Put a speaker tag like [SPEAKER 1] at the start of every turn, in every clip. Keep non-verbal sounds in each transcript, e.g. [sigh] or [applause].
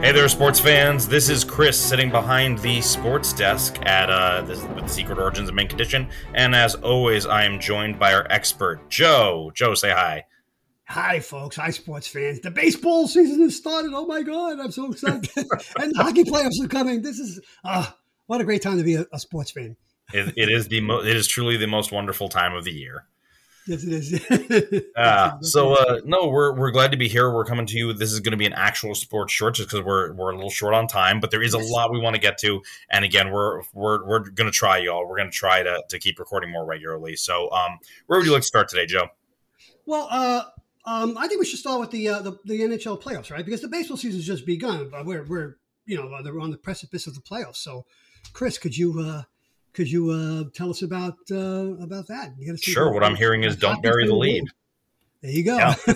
[SPEAKER 1] Hey there, sports fans. This is Chris sitting behind the sports desk at uh, this, with Secret Origins of Main Condition. And as always, I am joined by our expert, Joe. Joe, say hi.
[SPEAKER 2] Hi, folks. Hi, sports fans. The baseball season has started. Oh, my God. I'm so excited. [laughs] and the hockey playoffs are coming. This is, uh, what a great time to be a, a sports fan.
[SPEAKER 1] it, it is the mo- it is truly the most wonderful time of the year.
[SPEAKER 2] Yes, it is. [laughs]
[SPEAKER 1] Uh, so uh, no, we're we're glad to be here. We're coming to you. This is going to be an actual sports short, just because we're we're a little short on time. But there is a lot we want to get to, and again, we're we're we're going to try, y'all. We're going to try to to keep recording more regularly. So, um, where would you like to start today, Joe?
[SPEAKER 2] well, uh, um, I think we should start with the, uh, the the NHL playoffs, right? Because the baseball season's just begun. We're we're you know they're on the precipice of the playoffs. So, Chris, could you uh, could you uh, tell us about uh, about that? You gotta see
[SPEAKER 1] Sure. What I'm hearing is don't bury the lead.
[SPEAKER 2] There you go.
[SPEAKER 1] Yeah. [laughs]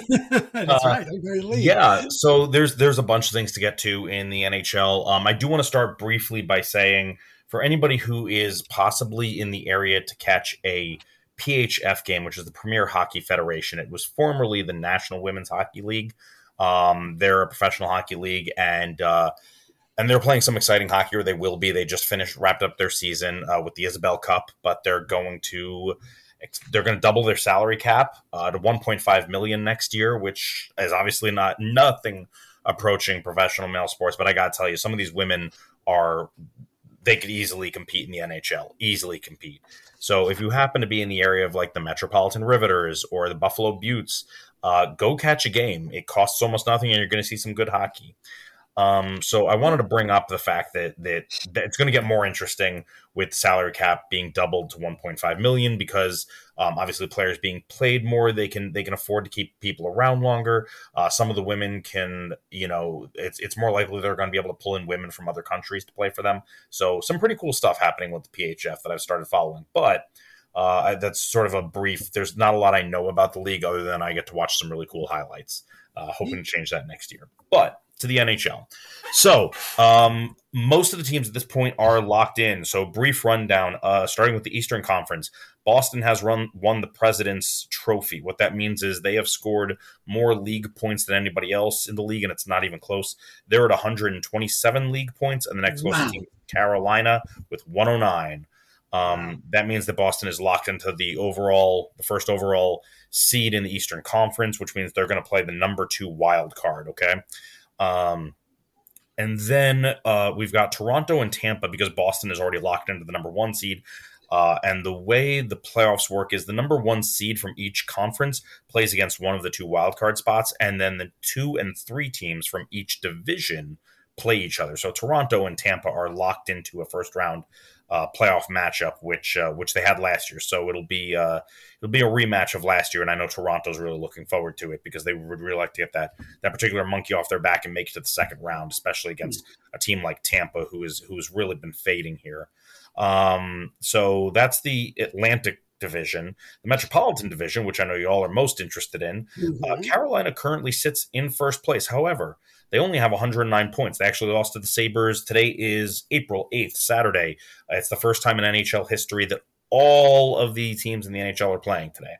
[SPEAKER 2] That's
[SPEAKER 1] Uh,
[SPEAKER 2] right. Don't bury the lead.
[SPEAKER 1] Yeah, so there's there's a bunch of things to get to in the NHL. Um, I do want to start briefly by saying for anybody who is possibly in the area to catch a PHF game, which is the Premier Hockey Federation, it was formerly the National Women's Hockey League. Um, they're a professional hockey league, and uh, and they're playing some exciting hockey, or they will be. They just finished wrapped up their season uh, with the Isobel Cup, but they're going to they're going to double their salary cap uh, to 1.5 million next year, which is obviously not nothing approaching professional male sports. But I got to tell you, some of these women are they could easily compete in the NHL, easily compete. So if you happen to be in the area of like the Metropolitan Riveters or the Buffalo Beauts, uh, go catch a game. It costs almost nothing, and you're going to see some good hockey. Um, so I wanted to bring up the fact that that, that it's going to get more interesting with salary cap being doubled to 1.5 million because um, obviously players being played more, they can they can afford to keep people around longer. Uh, some of the women can, you know, it's it's more likely they're going to be able to pull in women from other countries to play for them. So some pretty cool stuff happening with the PHF that I've started following, but. Uh, that's sort of a brief. There's not a lot I know about the league other than I get to watch some really cool highlights. Uh, hoping to change that next year. But to the NHL. So, um, most of the teams at this point are locked in. So, brief rundown, uh, starting with the Eastern Conference. Boston has run won the President's Trophy. What that means is they have scored more league points than anybody else in the league, and it's not even close. They're at 127 league points, and the next
[SPEAKER 2] Wow.
[SPEAKER 1] closest team, Carolina, with 109. Um, that means that Boston is locked into the overall, the first overall seed in the Eastern Conference, which means they're going to play the number two wild card. Okay. Um, and then uh, we've got Toronto and Tampa because Boston is already locked into the number one seed. Uh, and the way the playoffs work is the number one seed from each conference plays against one of the two wildcard spots, and then the two and three teams from each division play each other. So Toronto and Tampa are locked into a first round uh, playoff matchup, which uh, which they had last year. So it'll be uh, it'll be a rematch of last year, and I know Toronto's really looking forward to it because they would really like to get that that particular monkey off their back and make it to the second round, especially against a team like Tampa, who is who's really been fading here. Um, so that's the Atlantic division, the Metropolitan division, which I know you all are most interested in. Uh,
[SPEAKER 2] Mhm.
[SPEAKER 1] Carolina currently sits in first place. However, they only have 109 points. They actually lost to the Sabres. Today is April 8th, Saturday. It's the first time in NHL history that all of the teams in the NHL are playing today,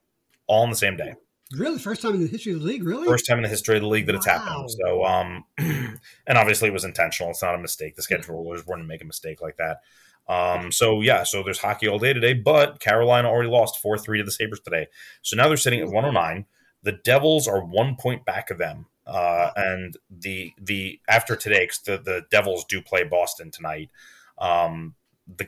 [SPEAKER 1] all on the same day.
[SPEAKER 2] Really, first time in the history of the league. Really,
[SPEAKER 1] First time in the history of the league that it's
[SPEAKER 2] Wow.
[SPEAKER 1] happened. So, um, [clears throat] and obviously it was intentional. It's not a mistake. The schedulers wouldn't make a mistake like that. Um, so yeah, so there's hockey all day today, but Carolina already lost 4 3 to the Sabres today. So now they're sitting at 109. The Devils are one point back of them. Uh, and the the after today, the, the Devils do play Boston tonight. Um, the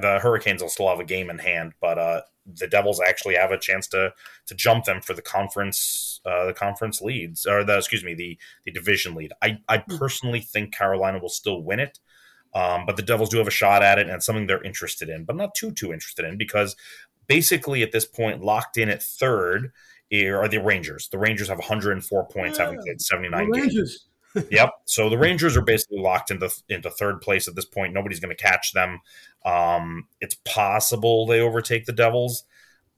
[SPEAKER 1] the Hurricanes will still have a game in hand, but uh, the Devils actually have a chance to to jump them for the conference uh, the conference leads or the excuse me the the division lead. I I personally think Carolina will still win it. Um, but the Devils do have a shot at it, and it's something they're interested in, but not too too interested in because basically at this point, locked in at third are the Rangers. The Rangers have 104 points, having played
[SPEAKER 2] The
[SPEAKER 1] 79 games. [laughs] Yep. So the Rangers are basically locked into into third place at this point. Nobody's going to catch them. Um, it's possible they overtake the Devils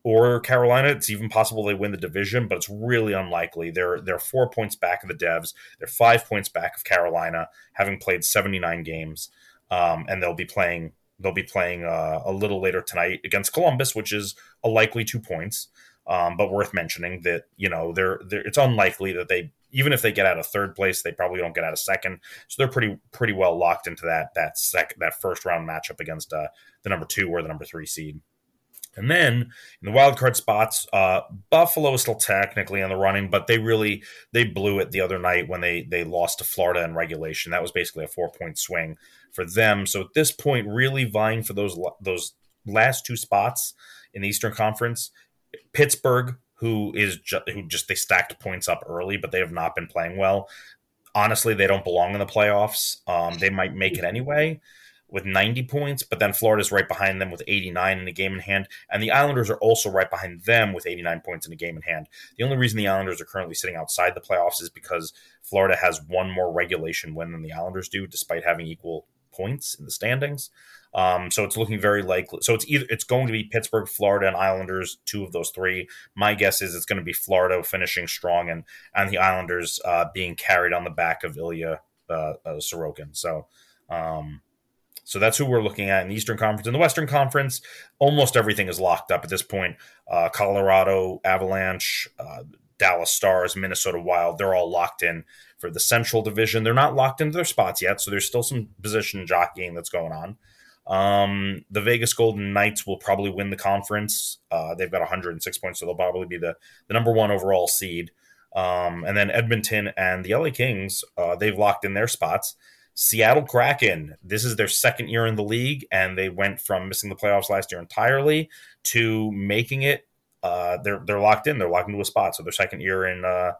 [SPEAKER 1] or Carolina. It's even possible they win the division, but it's really unlikely. They're they're four points back of the Devs. They're five points back of Carolina, having played 79 games, um, and they'll be playing. They'll be playing uh, a little later tonight against Columbus, which is a likely two points. Um, but worth mentioning that you know they're, they're it's unlikely that they even if they get out of third place, they probably don't get out of second. So they're pretty pretty well locked into that that sec that first round matchup against uh, the number two or the number three seed. And then in the wild card spots, uh, Buffalo is still technically in the running, but they really they blew it the other night when they they lost to Florida in regulation. That was basically a four point swing for them. So at this point, really vying for those those last two spots in the Eastern Conference, Pittsburgh, who is ju- who just they stacked points up early, but they have not been playing well. Honestly, they don't belong in the playoffs. Um, they might make it anyway with 90 points, but then Florida's right behind them with 89 in a game in hand, and the Islanders are also right behind them with 89 points in a game in hand. The only reason the Islanders are currently sitting outside the playoffs is because Florida has one more regulation win than the Islanders do, despite having equal points in the standings. Um, so it's looking very likely. So it's either it's going to be Pittsburgh, Florida, and Islanders, two of those three. My guess is it's going to be Florida finishing strong and and the Islanders uh, being carried on the back of Ilya uh, uh, Sorokin. So. Um, so that's who we're looking at in the Eastern Conference. In the Western Conference, almost everything is locked up at this point. Uh, Colorado Avalanche, uh, Dallas Stars, Minnesota Wild, they're all locked in for the Central Division. They're not locked into their spots yet, so there's still some position jockeying that's going on. Um, the Vegas Golden Knights will probably win the conference. Uh, they've got 106 points, so they'll probably be the, the number one overall seed. Um, and then Edmonton and the LA Kings, uh, they've locked in their spots. Seattle Kraken, this is their second year in the league, and they went from missing the playoffs last year entirely to making it. Uh, they're they're locked in. They're locked into a spot. So their second year in uh,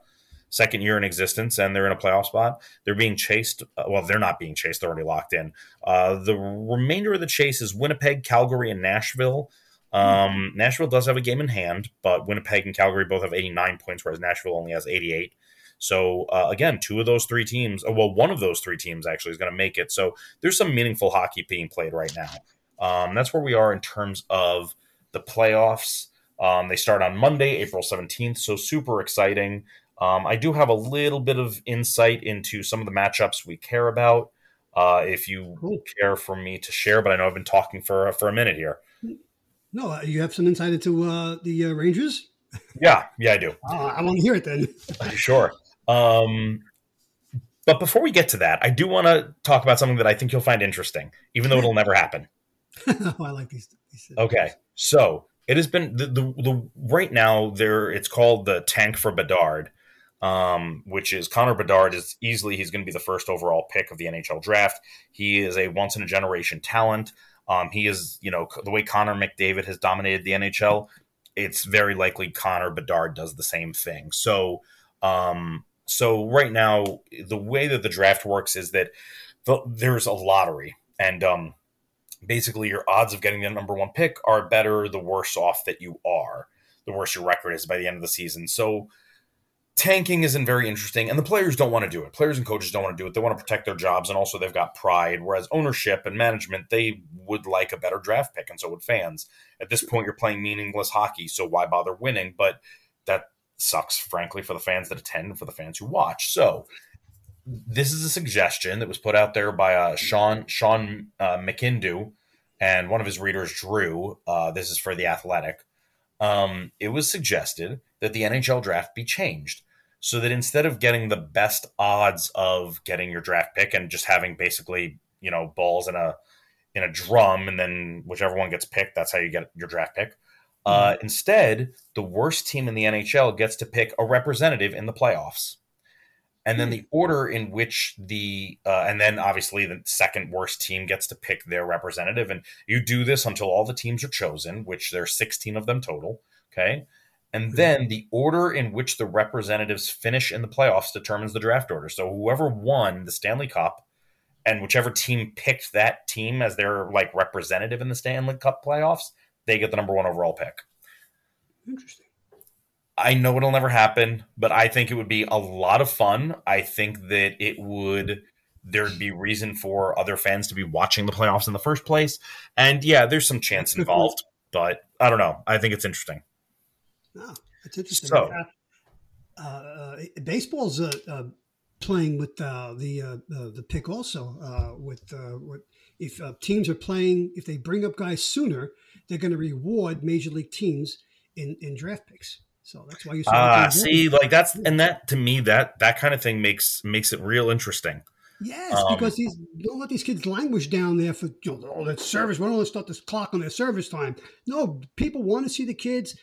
[SPEAKER 1] second year in existence, and they're in a playoff spot. They're being chased. Uh, well, they're not being chased. They're already locked in. Uh, the remainder of the chase is Winnipeg, Calgary, and Nashville. Um, Nashville does have a game in hand, but Winnipeg and Calgary both have 89 points, whereas Nashville only has 88. So uh, again, two of those three teams, uh, well, one of those three teams actually is going to make it. So there's some meaningful hockey being played right now. Um, that's where we are in terms of the playoffs. Um, they start on Monday, April 17th, so super exciting. Um, I do have a little bit of insight into some of the matchups we care about. Uh, if you cool. care for me to share, but I know I've been talking for for a minute here.
[SPEAKER 2] No, uh, you have some insight into uh, the uh, Rangers.
[SPEAKER 1] Yeah, yeah, I do. [laughs]
[SPEAKER 2] Ah, I want to hear it then. [laughs]
[SPEAKER 1] sure. Um, but before we get to that, I do want to talk about something that I think you'll find interesting, even though it'll never happen. [laughs]
[SPEAKER 2] oh, I like these. these
[SPEAKER 1] okay, so it has been the, the, the right now there. It's called the tank for Bedard, um, which is Connor Bedard is easily he's going to be the first overall pick of the NHL draft. He is a once in a generation talent. Um, he is, you know, the way Connor McDavid has dominated the NHL, it's very likely Connor Bedard does the same thing. So, um, so right now, the way that the draft works is that the, there's a lottery, and um, basically your odds of getting the number one pick are better the worse off that you are, the worse your record is by the end of the season. So tanking isn't very interesting, and the players don't want to do it. Players and coaches don't want to do it. They want to protect their jobs, and also they've got pride. Whereas ownership and management, they would like a better draft pick, and so would fans. At this point, you're playing meaningless hockey, so why bother winning? But that sucks, frankly, for the fans that attend and for the fans who watch. So this is a suggestion that was put out there by uh, Sean Sean uh, McIndoe and one of his readers, Drew. Uh, this is for the Athletic. Um, it was suggested that the NHL draft be changed so that instead of getting the best odds of getting your draft pick and just having basically you know balls in a in a drum and then whichever one gets picked, that's how you get your draft pick. Uh, mm-hmm. instead, the worst team in the NHL gets to pick a representative in the playoffs. And then the hmm. order in which the, uh, and then obviously the second worst team gets to pick their representative. And you do this until all the teams are chosen, which there's 16 of them total. Okay. And hmm. then the order in which the representatives finish in the playoffs determines the draft order. So whoever won the Stanley Cup and whichever team picked that team as their like representative in the Stanley Cup playoffs, they get the number one overall pick.
[SPEAKER 2] Interesting.
[SPEAKER 1] I know it'll never happen, but I think it would be a lot of fun. I think that it would there'd be reason for other fans to be watching the playoffs in the first place. And yeah, there's some chance involved, but I don't know. I think it's interesting.
[SPEAKER 2] Oh, that's interesting. So, uh, uh, baseball's uh, uh playing with uh, the uh, the pick also with, with if teams are playing if they bring up guys sooner they're going to reward major league teams in, in draft picks. So that's why you
[SPEAKER 1] ah see like that's and that to me that that kind of thing makes makes it real interesting.
[SPEAKER 2] Yes, um, because these don't let these kids languish down there for you know, all that service. We don't want to start this clock on their service time. No, people want to see the kids.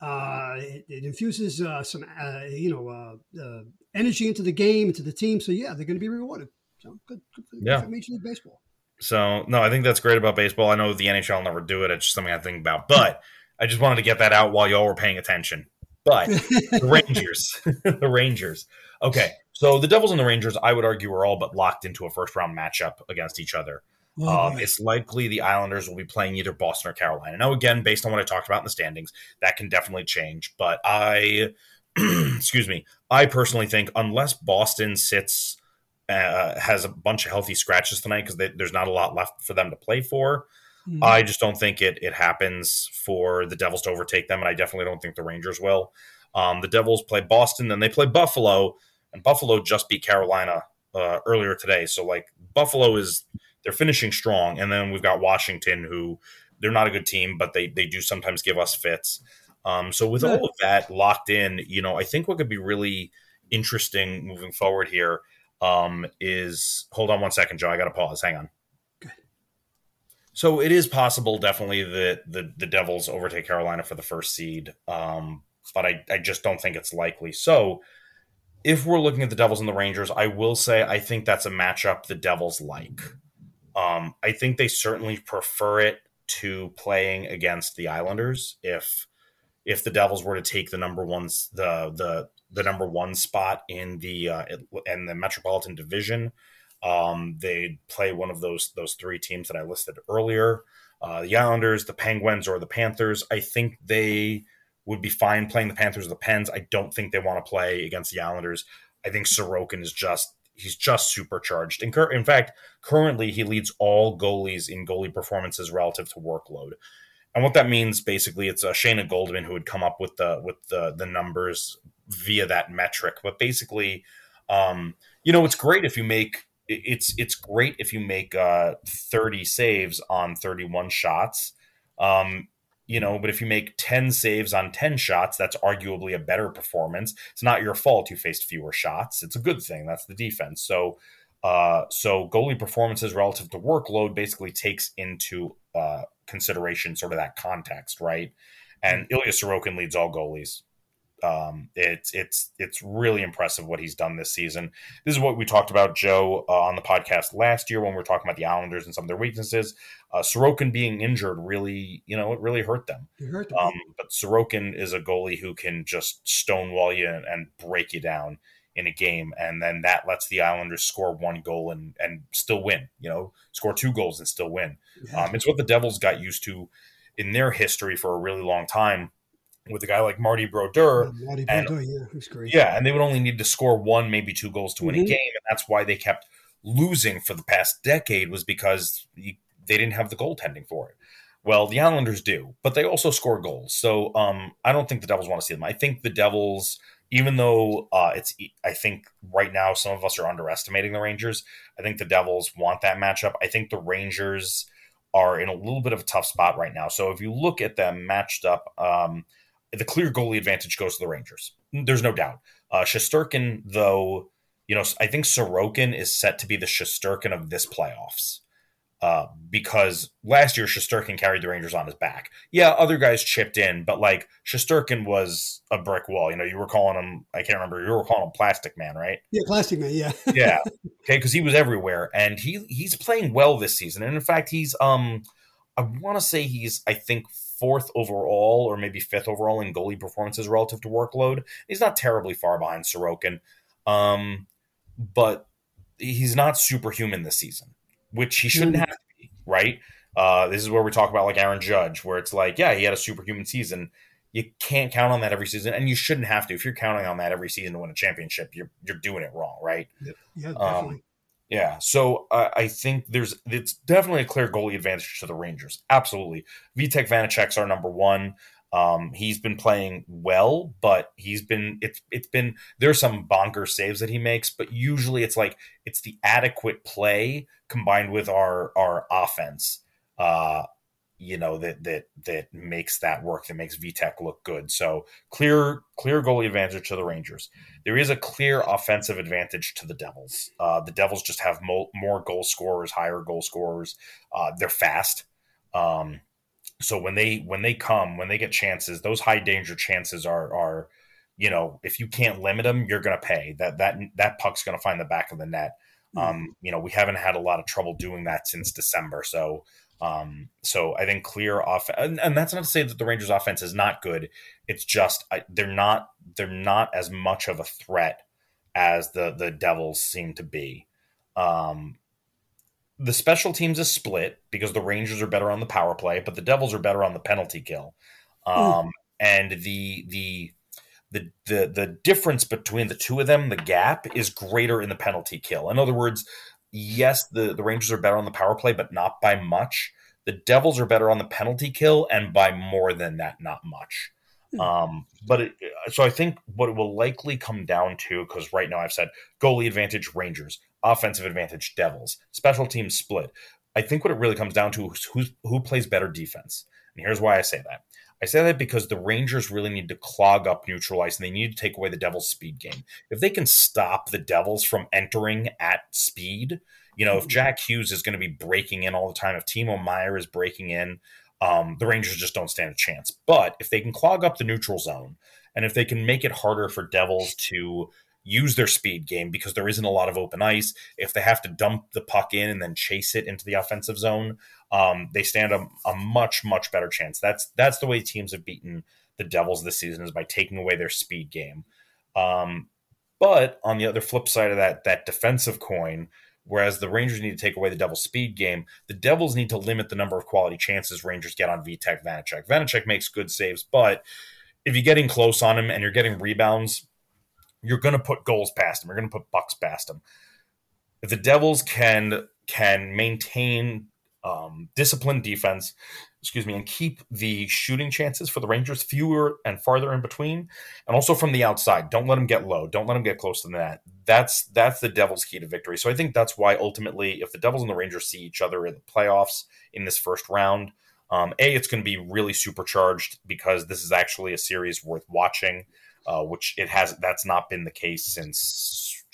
[SPEAKER 2] Uh, it, it, infuses uh, some uh, you know uh, uh, energy into the game, into the team. So yeah, they're going to be rewarded. So good, good for,
[SPEAKER 1] yeah.
[SPEAKER 2] Major League Baseball.
[SPEAKER 1] So no, I think that's great about baseball. I know the NHL will never do it. It's just something I think about, but I just wanted to get that out while y'all were paying attention. But [laughs] the Rangers, [laughs] the Rangers. Okay, so the Devils and the Rangers, I would argue, are all but locked into a first round matchup against each other. Oh, um, it's likely the Islanders will be playing either Boston or Carolina. Now, again, based on what I talked about in the standings, that can definitely change. But I, [clears throat] excuse me, I personally think unless Boston sits, uh, has a bunch of healthy scratches tonight because there's not a lot left for them to play for. Mm-hmm. I just don't think it it happens for the Devils to overtake them, and I definitely don't think the Rangers will. Um, the Devils play Boston, then they play Buffalo and Buffalo just beat Carolina uh, earlier today. So like Buffalo is they're finishing strong, and then we've got Washington who they're not a good team, but they they do sometimes give us fits. Um, so with all of that locked in, you know, I think what could be really interesting moving forward here um, is hold on one second, Joe. I got to pause. Hang on. So it is possible, definitely, that the the Devils overtake Carolina for the first seed, um, but I, I just don't think it's likely. So if we're looking at the Devils and the Rangers, I will say I think that's a matchup the Devils like. Um, I think they certainly prefer it to playing against the Islanders. If if the Devils were to take the number one the the the number one spot in the uh, in the Metropolitan Division, um, they'd play one of those those three teams that I listed earlier: uh, the Islanders, the Penguins, or the Panthers. I think they would be fine playing the Panthers or the Pens. I don't think they want to play against the Islanders. I think Sorokin is just he's just supercharged. In, in fact, currently he leads all goalies in goalie performances relative to workload. And what that means basically, it's uh, Shayna Goldman who would come up with the with the the numbers via that metric. But basically, um, you know, it's great if you make it's it's great if you make uh, 30 saves on 31 shots. Um, you know, but if you make 10 saves on 10 shots, that's arguably a better performance. It's not your fault you faced fewer shots. It's a good thing. That's the defense. So, uh, so goalie performances relative to workload basically takes into uh, consideration sort of that context, right? And Ilya Sorokin leads all goalies um, it's it's it's really impressive what he's done this season. This is what we talked about, Joe, uh, on the podcast last year when we were talking about the Islanders and some of their weaknesses. Uh, Sorokin being injured really, you know, it really hurt them.
[SPEAKER 2] Hurt them.
[SPEAKER 1] Um, but Sorokin is a goalie who can just stonewall you and, and, break you down in a game, and then that lets the Islanders score one goal and and still win. You know, score two goals and still win. Um, it's what the Devils got used to in their history for a really long time with a guy like Marty Brodeur.
[SPEAKER 2] Yeah, Marty and, Brodeur, yeah, who's great.
[SPEAKER 1] Yeah, and they would only need to score one, maybe two goals to win mm-hmm. a game, and that's why they kept losing for the past decade was because you, they didn't have the goaltending for it. Well, the Islanders do, but they also score goals. So um, I don't think the Devils want to see them. I think the Devils, even though uh, it's, I think right now some of us are underestimating the Rangers. I think the Devils want that matchup. I think the Rangers are in a little bit of a tough spot right now. So if you look at them matched up, um, the clear goalie advantage goes to the Rangers. There's no doubt. Uh, though, you know, I think Sorokin is set to be the Shesterkin of this playoffs. Uh, because last year Shesterkin carried the Rangers on his back. Yeah, other guys chipped in, but like Shesterkin was a brick wall. You know, you were calling him, I can't remember, you were calling him Plastic Man, right?
[SPEAKER 2] Yeah, Plastic Man, yeah. [laughs]
[SPEAKER 1] yeah. Okay, because he was everywhere. And he he's playing well this season. And in fact, he's um I want to say he's, I think, fourth overall or maybe fifth overall in goalie performances relative to workload. He's not terribly far behind Sorokin, um, but he's not superhuman this season, which he shouldn't mm-hmm. have to be, right? Uh, this is where we talk about like Aaron Judge, where it's like, yeah, he had a superhuman season. You can't count on that every season, and you shouldn't have to. If you're counting on that every season to win a championship, you're you're doing it wrong, right?
[SPEAKER 2] Yeah, definitely. Um,
[SPEAKER 1] yeah, so uh, I think there's it's definitely a clear goalie advantage to the Rangers. Absolutely, Vitek Vanecek's our number one. Um, he's been playing well, but he's been it's it's been there's some bonker saves that he makes, but usually it's like it's the adequate play combined with our our offense. Uh, you know that that that makes that work that makes Vitek look good. So clear clear goalie advantage to the Rangers. There is a clear offensive advantage to the Devils. Uh, the Devils just have mo- more goal scorers, higher goal scorers. Uh, they're fast. Um, so when they when they come when they get chances, those high danger chances are are you know if you can't limit them, you're going to pay. That that that puck's going to find the back of the net. Hmm. Um, you know we haven't had a lot of trouble doing that since December. So um, so I think clear off, and, and, that's not to say that the Rangers' offense is not good. It's just I, they're not they're not as much of a threat as the the Devils seem to be. Um, the special teams is split because the Rangers are better on the power play, but the Devils are better on the penalty kill. Hmm. Um, mm. And the the the the the difference between the two of them, the gap is greater in the penalty kill. In other words, yes, the, the Rangers are better on the power play, but not by much. The Devils are better on the penalty kill and by more than that, not much. Hmm. Um, but it, so I think what it will likely come down to, because right now I've said goalie advantage Rangers, offensive advantage Devils, special teams split. I think what it really comes down to is who who plays better defense. And here's why I say that. I say that because the Rangers really need to clog up neutral ice and they need to take away the Devils' speed game. If they can stop the Devils from entering at speed, you know, if mm-hmm. Jack Hughes is going to be breaking in all the time, if Timo Meier is breaking in, um, the Rangers just don't stand a chance. But if they can clog up the neutral zone and if they can make it harder for Devils to use their speed game because there isn't a lot of open ice. If they have to dump the puck in and then chase it into the offensive zone, um, they stand a, a, much much better chance. That's that's the way teams have beaten the Devils this season is by taking away their speed game. Um, but on the other flip side of that that defensive coin, whereas the Rangers need to take away the Devils' speed game, the Devils need to limit the number of quality chances Rangers get on Vitek Vanecek. Vanecek makes good saves, but if you're getting close on him and you're getting rebounds, you're going to put goals past him. You're going to put bucks past him. If the Devils can can maintain um, disciplined defense, excuse me, and keep the shooting chances for the Rangers fewer and farther in between, and also from the outside. Don't let them get low. Don't let them get close to that. That's that's the Devils' key to victory. So I think that's why ultimately, if the Devils and the Rangers see each other in the playoffs in this first round, um, a it's going to be really supercharged because this is actually a series worth watching, uh, which it has. That's not been the case since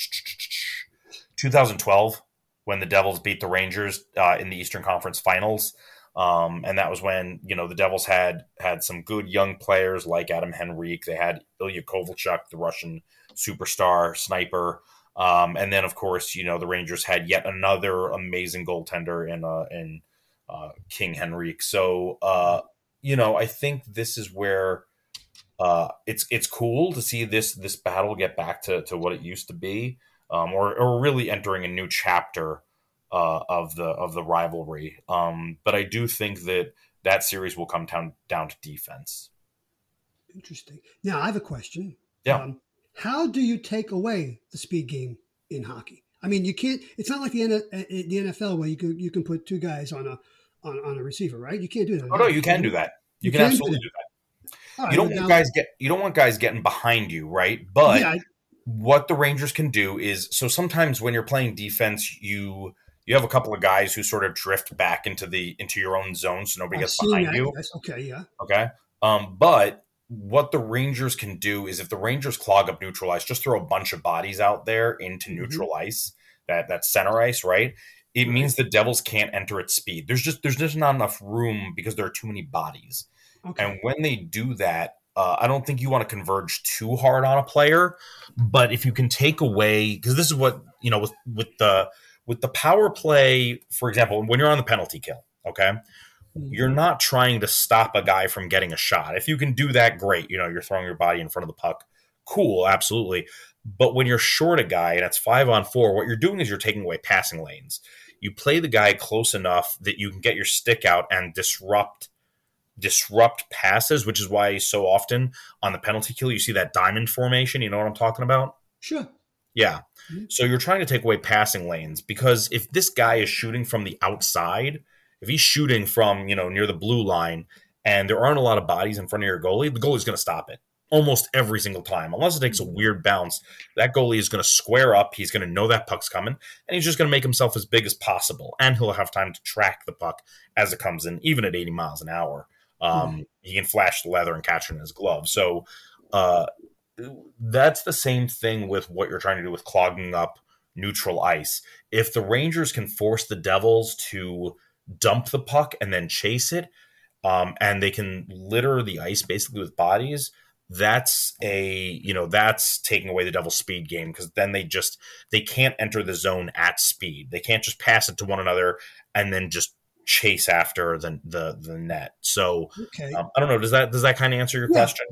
[SPEAKER 1] 2012 when the Devils beat the Rangers uh, in the Eastern Conference Finals. Um, and that was when you know the Devils had had some good young players like Adam Henrique. They had Ilya Kovalchuk, the Russian superstar sniper, um, and then of course you know the Rangers had yet another amazing goaltender in uh, in uh, King Henrik. So uh, you know I think this is where uh, it's it's cool to see this this battle get back to to what it used to be um, or, or really entering a new chapter uh, of the of the rivalry. Um, but I do think that that series will come down down to defense.
[SPEAKER 2] Interesting. Now I have a question.
[SPEAKER 1] Yeah. Um,
[SPEAKER 2] how do you take away the speed game in hockey? I mean, you can't. It's not like the uh, the NFL where you can you can put two guys on a on, on a receiver, right? You can't do that.
[SPEAKER 1] Oh no, you can do that. You, you can, can, absolutely do that. Do that. You don't want guys get you don't want guys getting behind you, right? But yeah, what the Rangers can do is so sometimes when you're playing defense, you you have a couple of guys who sort of drift back into the into your own zone, so nobody gets behind you.
[SPEAKER 2] Okay, yeah.
[SPEAKER 1] Okay. Um, but what the Rangers can do is if the Rangers clog up neutral ice, just throw a bunch of bodies out there into mm-hmm. neutral ice, that that center ice, right? It means the Devils can't enter at speed. There's just there's just not enough room because there are too many bodies. Okay. And when they do that, uh, I don't think you want to converge too hard on a player, but if you can take away, because this is what you know with with the with the power play, for example, when you're on the penalty kill, okay, mm-hmm. you're not trying to stop a guy from getting a shot. If you can do that, great. You know, you're throwing your body in front of the puck, cool, absolutely. But when you're short a guy and it's five on four, what you're doing is you're taking away passing lanes. You play the guy close enough that you can get your stick out and disrupt disrupt passes, which is why so often on the penalty kill you see that diamond formation. You know what I'm talking about?
[SPEAKER 2] Sure.
[SPEAKER 1] Yeah. Mm-hmm. So you're trying to take away passing lanes because if this guy is shooting from the outside, if he's shooting from, you know, near the blue line and there aren't a lot of bodies in front of your goalie, the goalie's going to stop it. almost every single time. Unless it takes a weird bounce, that goalie is going to square up. He's going to know that puck's coming, and he's just going to make himself as big as possible. And he'll have time to track the puck as it comes in, even at 80 miles an hour. Um, mm-hmm. He can flash the leather and catch it in his glove. So uh, that's the same thing with what you're trying to do with clogging up neutral ice. If the Rangers can force the Devils to dump the puck and then chase it, um, and they can litter the ice basically with bodies, that's a you know that's taking away the devil's speed game because then they just they can't enter the zone at speed they can't just pass it to one another and then just chase after the the, the net. So okay. um, i don't know. Does that does that kind of answer your yeah. question?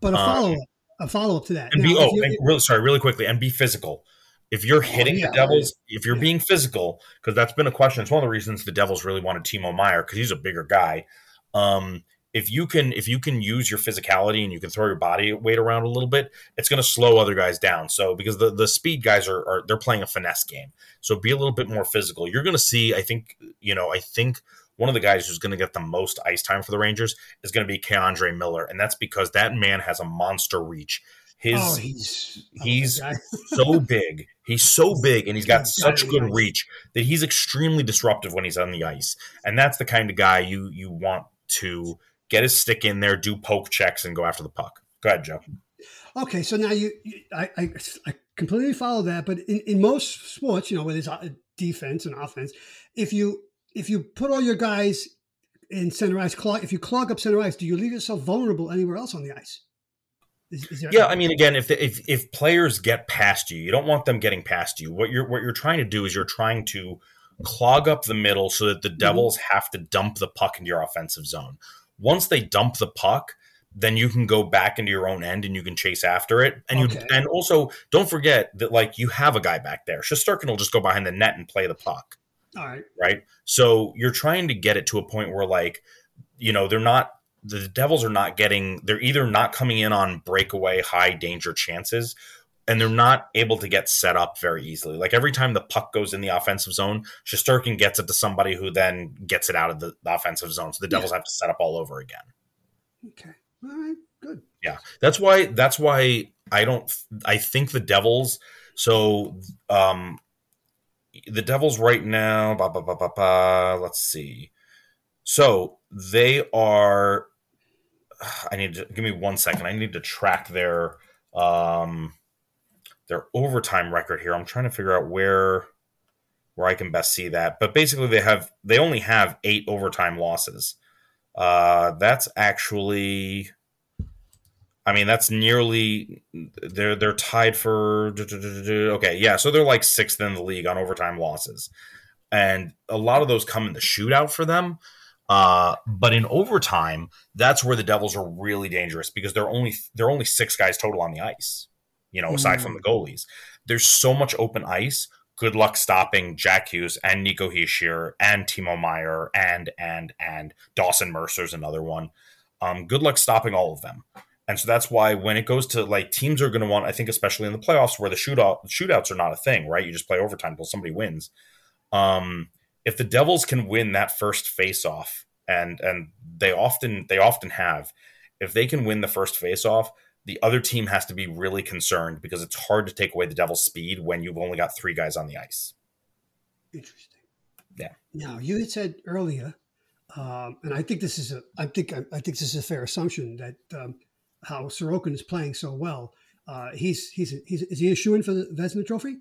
[SPEAKER 2] But a follow-up um, a follow-up to that.
[SPEAKER 1] and now, be oh and really sorry really quickly and be physical. If you're oh, hitting oh, yeah, the devils if you're yeah. being physical because that's been a question it's one of the reasons the devils really wanted timo Meier because he's a bigger guy. Um if you can if you can use your physicality and you can throw your body weight around a little bit, it's going to slow other guys down. So because the the speed guys are, are they're playing a finesse game, so be a little bit more physical. You're going to see, I think, you know, I think one of the guys who's going to get the most ice time for the Rangers is going to be K'Andre Miller, and that's because that man has a monster reach. His oh, he's he's so [laughs] big. He's so big and he's got such good reach that he's extremely disruptive when he's on the ice. And that's the kind of guy you you want to get his stick in there, do poke checks, and go after the puck. Go ahead, Joe.
[SPEAKER 2] Okay, so now you, I, I, I completely follow that, but in, in most sports, you know, where there's defense and offense, if you if you put all your guys in center ice, clog, if you clog up center ice, do you leave yourself vulnerable anywhere else on the ice?
[SPEAKER 1] Is, is there- yeah, I mean, again, if, if if players get past you, you don't want them getting past you. What you're what you're trying to do is you're trying to clog up the middle so that the mm-hmm. Devils mm-hmm. have to dump the puck into your offensive zone once they dump the puck, then you can go back into your own end and you can chase after it. And okay. you and also don't forget that like you have a guy back there. Shesterkin will just go behind the net and play the puck.
[SPEAKER 2] All right.
[SPEAKER 1] Right. So you're trying to get it to a point where like, you know, they're not the Devils are not getting they're either not coming in on breakaway high danger chances and they're not able to get set up very easily. Like every time the puck goes in the offensive zone, Shesterkin gets it to somebody who then gets it out of the, the offensive zone. So the Devils yeah. have to set up all over again.
[SPEAKER 2] Okay. All right. Good.
[SPEAKER 1] Yeah. That's why that's why I don't I think the Devils so um the Devils right now, bah, bah, bah, bah, bah, let's see. So they are [sighs] I need to give me one second. I need to track their um their overtime record here. I'm trying to figure out where where I can best see that. But basically, they have they only have eight overtime losses. Uh, that's actually, I mean, that's nearly they're they're tied for okay, yeah. So they're like sixth in the league on overtime losses, and a lot of those come in the shootout for them. Uh, but in overtime, that's where the Devils are really dangerous because they're only they're only six guys total on the ice you know, aside mm. from the goalies. There's so much open ice. Good luck stopping Jack Hughes and Nico Hischier and Timo Meier and and and Dawson Mercer's another one. Um, good luck stopping all of them. And so that's why when it goes to like teams are going to want, I think, especially in the playoffs where the shootout shootouts are not a thing, right? You just play overtime until somebody wins. Um, if the Devils can win that first face off, and and they often they often have, if they can win the first face off, the other team has to be really concerned because it's hard to take away the Devil's speed when you've only got three guys on the ice.
[SPEAKER 2] Interesting.
[SPEAKER 1] Yeah.
[SPEAKER 2] Now you had said earlier, um, and I think this is a, I think I, I, think this is a fair assumption that um, how Sorokin is playing so well. Uh, he's he's he's is he a shoe in for the Vezina Trophy?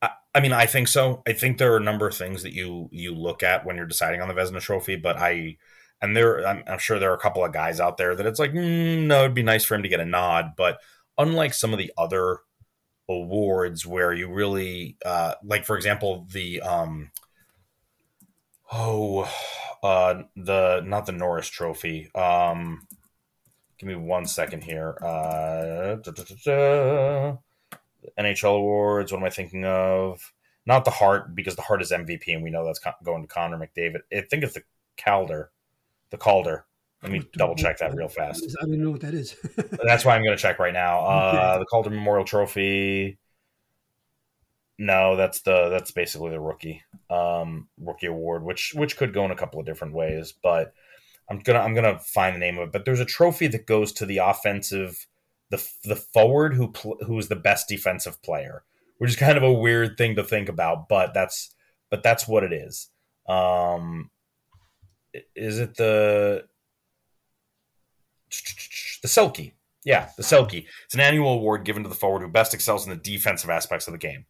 [SPEAKER 1] I, I mean, I think so. I think there are a number of things that you you look at when you're deciding on the Vezina Trophy, but I and there, I'm, I'm, sure there are a couple of guys out there that it's like, mm, no, it'd be nice for him to get a nod. But unlike some of the other awards where you really, uh, like for example, the um, oh, uh, the not the Norris Trophy. Um, give me one second here. Uh, da, da, da, NHL awards. What am I thinking of? Not the Hart because the Hart is MVP, and we know that's going to Connor McDavid. I think it's the Calder the Calder. Let me double check that real fast.
[SPEAKER 2] I don't know what that is. [laughs]
[SPEAKER 1] That's why I'm going to check right now. Uh, the Calder Memorial Trophy. No, that's the that's basically the rookie um, rookie award, which which could go in a couple of different ways. But I'm gonna I'm gonna find the name of it. But there's a trophy that goes to the offensive the the forward who pl- who is the best defensive player, which is kind of a weird thing to think about, but that's but that's what it is. Um, is it the the Selke? Yeah, the Selke. It's an annual award given to the forward who best excels in the defensive aspects of the game.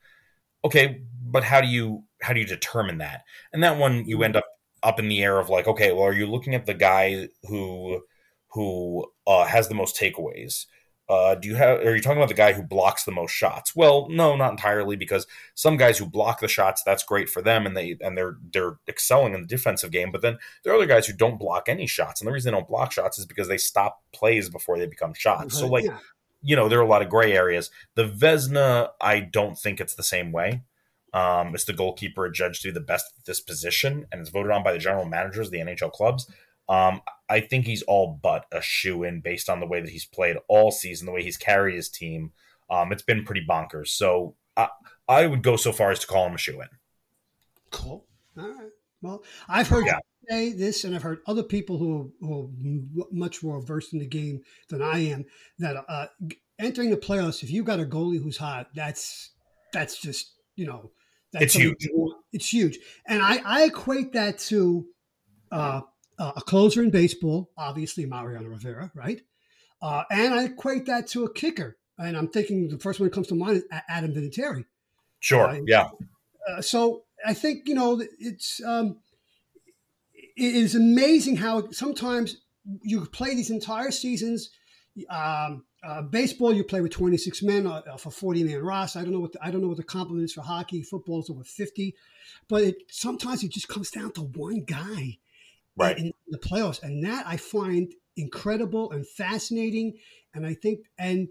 [SPEAKER 1] Okay, but how do you how do you determine that? And that one you end up up in the air of like, okay, well, are you looking at the guy who who uh, has the most takeaways? Uh, do you have? Are you talking about the guy who blocks the most shots? Well, no, not entirely, because some guys who block the shots, that's great for them, and they and they're they're excelling in the defensive game. But then there are other guys who don't block any shots, and the reason they don't block shots is because they stop plays before they become shots. So, like, yeah. you know, there are a lot of gray areas. The Vezina i don't think it's the same way. Um, it's the goalkeeper adjudged to be the best at this position, and it's voted on by the general managers of the NHL clubs. Um, I think he's all but a shoe in based on the way that he's played all season, the way he's carried his team. Um, it's been pretty bonkers. So I, I would go so far as to call him a shoe in.
[SPEAKER 2] Cool. All right. Well, I've heard yeah. you say this, and I've heard other people who, who are much more versed in the game than I am that uh, entering the playoffs, if you've got a goalie who's hot, that's that's just you know that's
[SPEAKER 1] it's huge.
[SPEAKER 2] It's huge, and I I equate that to uh, uh, a closer in baseball, obviously Mariano Rivera, right? Uh, and I equate that to a kicker. And I'm thinking the first one that comes to mind is Adam Vinatieri.
[SPEAKER 1] Sure. Uh, yeah.
[SPEAKER 2] Uh, so I think, you know, it's, um, it is amazing how sometimes you play these entire seasons. Um, uh, baseball, you play with 26 men uh, for 40 man roster. I don't know what the, I don't know what the compliment is for hockey. Football is over 50, but it, sometimes it just comes down to one guy
[SPEAKER 1] right.
[SPEAKER 2] in the playoffs. And that I find incredible and fascinating. And I think, and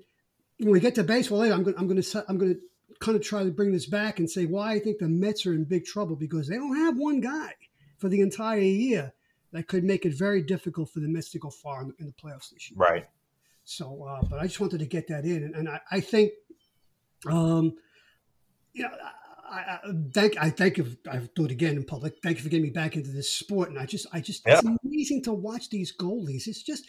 [SPEAKER 2] when we get to baseball later, I'm going, I'm going to, I'm going to kind of try to bring this back and say why I think the Mets are in big trouble because they don't have one guy for the entire year that could make it very difficult for the Mets to go far in the, in the playoffs this year.
[SPEAKER 1] Right.
[SPEAKER 2] So, uh, but I just wanted to get that in, and, and I, I, think, um, you know, I, I, uh, thank I thank you. I do it again in public. Thank you for getting me back into this sport. And I just I just yeah. it's amazing to watch these goalies. It's just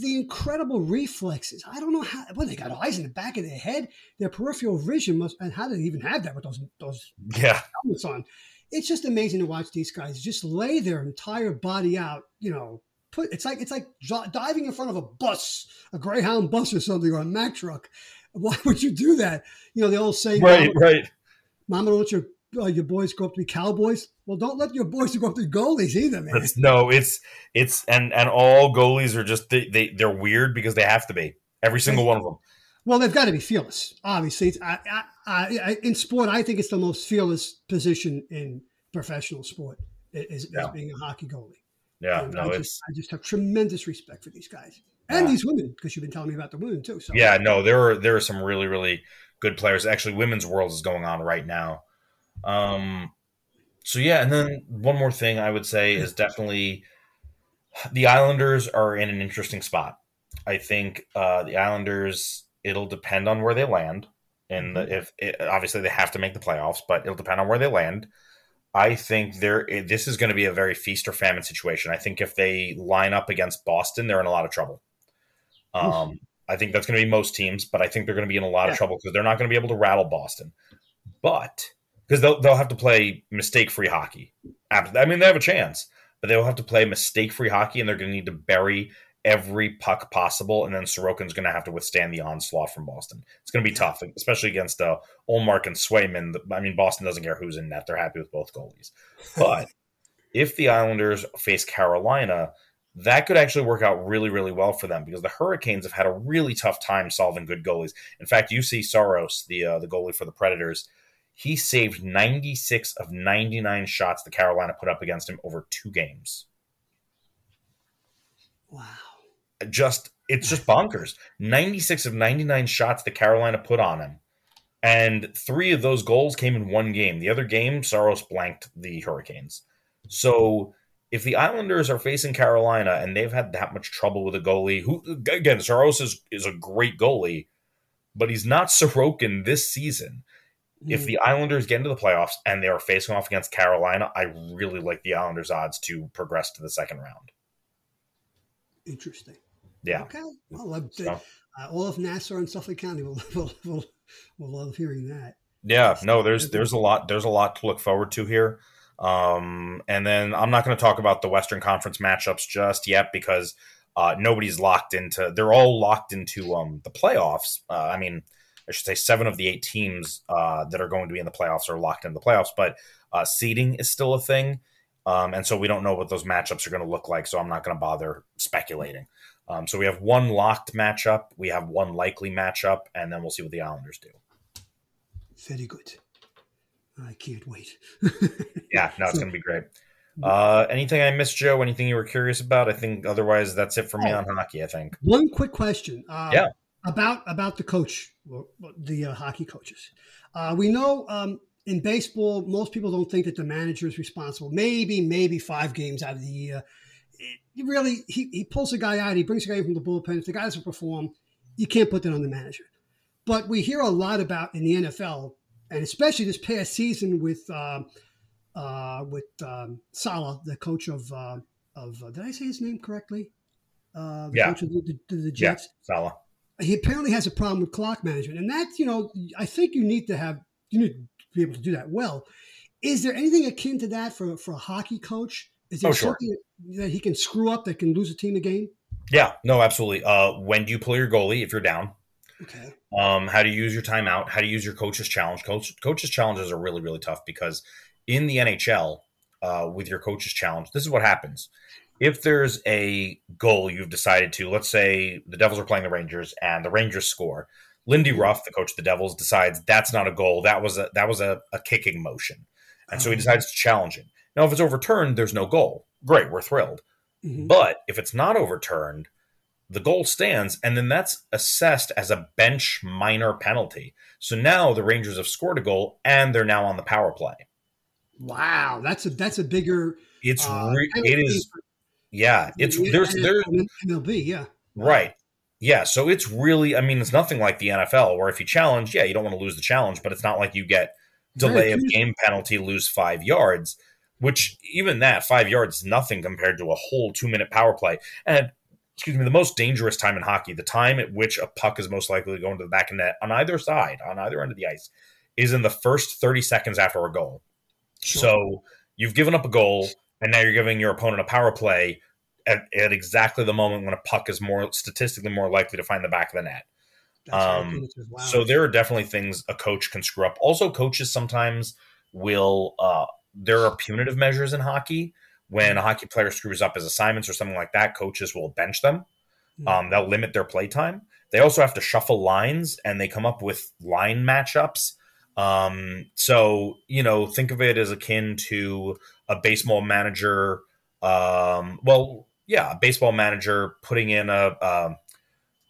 [SPEAKER 2] the incredible reflexes. I don't know how. Well, they got eyes in the back of their head. Their peripheral vision must. And how do they even have that with those those
[SPEAKER 1] yeah
[SPEAKER 2] helmets on? It's just amazing to watch these guys just lay their entire body out. You know, put it's like it's like diving in front of a bus, a Greyhound bus or something, or a Mack truck. Why would you do that? You know, the old saying,
[SPEAKER 1] right, um, right
[SPEAKER 2] Mama, don't your uh, your boys grow up to be cowboys? Well, don't let your boys [laughs] grow up to be goalies either, man.
[SPEAKER 1] It's, no, it's it's and and all goalies are just they, they they're weird because they have to be every single one of them.
[SPEAKER 2] Well, they've got to be fearless. Obviously, it's, I, I, I, in sport, I think it's the most fearless position in professional sport is, yeah. is being a hockey goalie.
[SPEAKER 1] Yeah, and no,
[SPEAKER 2] I
[SPEAKER 1] just,
[SPEAKER 2] I just have tremendous respect for these guys and yeah. these women because you've been telling me about the women too. So
[SPEAKER 1] yeah, no, there are there are some really really good players. Actually, women's world is going on right now. Um, so yeah, and then one more thing I would say is definitely the Islanders are in an interesting spot. I think uh, the Islanders. It'll depend on where they land, and mm-hmm. if it, obviously they have to make the playoffs, but it'll depend on where they land. I think there. This is going to be a very feast or famine situation. I think if they line up against Boston, they're in a lot of trouble. Um, I think that's going to be most teams, but I think they're going to be in a lot yeah. of trouble because they're not going to be able to rattle Boston. But because they'll, they'll have to play mistake free hockey. I mean, they have a chance, but they'll have to play mistake free hockey and they're going to need to bury every puck possible. And then Sorokin's going to have to withstand the onslaught from Boston. It's going to be tough, especially against uh, Ullmark and Swayman. I mean, Boston doesn't care who's in net, they're happy with both goalies. But if the Islanders face Carolina, that could actually work out really, really well for them because the Hurricanes have had a really tough time solving good goalies. In fact, you see Saros, the uh, the goalie for the Predators, he saved 96 of 99 shots the Carolina put up against him over two games.
[SPEAKER 2] Wow.
[SPEAKER 1] Just it's just bonkers. 96 of 99 shots the Carolina put on him. And three of those goals came in one game. The other game, Saros blanked the Hurricanes. So if the Islanders are facing Carolina and they've had that much trouble with a goalie, who again, Saros is, is a great goalie, but he's not Sorokin this season. Mm. If the Islanders get into the playoffs and they are facing off against Carolina, I really like the Islanders' odds to progress to the second round.
[SPEAKER 2] Interesting.
[SPEAKER 1] Yeah.
[SPEAKER 2] Okay. Well, so. uh, all of Nassau and Suffolk County will [laughs] will, will, will love hearing that.
[SPEAKER 1] Yeah, no, there's there's a lot there's a lot to look forward to here. Um, and then I'm not going to talk about the Western Conference matchups just yet because uh, nobody's locked into. They're all locked into um, the playoffs. Uh, I mean, I should say seven of the eight teams uh, that are going to be in the playoffs are locked in the playoffs, but uh, seeding is still a thing. Um, and so we don't know what those matchups are going to look like. So I'm not going to bother speculating. Um, so we have one locked matchup, we have one likely matchup, and then we'll see what the Islanders do.
[SPEAKER 2] Very good. I can't wait. [laughs]
[SPEAKER 1] yeah, no, it's going to be great. Uh, anything I missed, Joe? Anything you were curious about? I think otherwise that's it for me oh, on hockey. I think
[SPEAKER 2] one quick question.
[SPEAKER 1] Uh, yeah,
[SPEAKER 2] about about the coach, the uh, hockey coaches. Uh, we know um, in baseball, most people don't think that the manager is responsible. Maybe maybe five games out of the year. It really, he, he pulls a guy out. He brings a guy from the bullpen. If the guy doesn't perform, you can't put that on the manager. But we hear a lot about in the NFL, and especially this past season with uh, uh, with um, Saleh, the coach of uh, of uh, did I say his name correctly?
[SPEAKER 1] Uh, the yeah.
[SPEAKER 2] coach of the, the, the Jets.
[SPEAKER 1] Yeah, Saleh.
[SPEAKER 2] He apparently has a problem with clock management, and that you know I think you need to have you need to be able to do that well. Is there anything akin to that for for a hockey coach? Is there oh, something sure. that he can screw up that can lose a team a game?
[SPEAKER 1] Yeah, no, absolutely. Uh, when do you pull your goalie if you're down?
[SPEAKER 2] Okay.
[SPEAKER 1] Um, how to use your timeout? How to use your coach's challenge? Coach coach's challenges are really really tough because in the NHL uh, with your coach's challenge, this is what happens. If there's a goal you've decided to, let's say the Devils are playing the Rangers and the Rangers score, Lindy mm-hmm. Ruff, the coach of the Devils, decides that's not a goal. That was a that was a, a kicking motion, and so he oh. decides to challenge it. Now, if it's overturned, there's no goal. Great, we're thrilled. Mm-hmm. But if it's not overturned, the goal stands, and then that's assessed as a bench minor penalty. So now the Rangers have scored a goal, and they're now on the power play.
[SPEAKER 2] Wow, that's a that's a bigger.
[SPEAKER 1] It's uh, re- it is. Yeah, it's there's there's
[SPEAKER 2] MLB. Yeah,
[SPEAKER 1] right. Yeah, so it's really. I mean, it's nothing like the NFL, where if you challenge, yeah, you don't want to lose the challenge, but it's not like you get delay of game penalty, lose five yards. Which even that five yards is nothing compared to a whole two minute power play. And excuse me, the most dangerous time in hockey, the time at which a puck is most likely to go into the back of the net on either side, on either end of the ice, is in the first 30 seconds after a goal. Sure. So you've given up a goal, and now you're giving your opponent a power play at, at, exactly the moment when a puck is more statistically more likely to find the back of the net. Um, wow. So there are definitely things a coach can screw up. Also, coaches sometimes will. Uh, there are punitive measures in hockey. When a hockey player screws up his assignments or something like that, coaches will bench them. Hmm. Um, they'll limit their play time. They also have to shuffle lines, and they come up with line matchups um, so you know, think of it as akin to a baseball manager. Um, well, yeah, a baseball manager putting in a uh,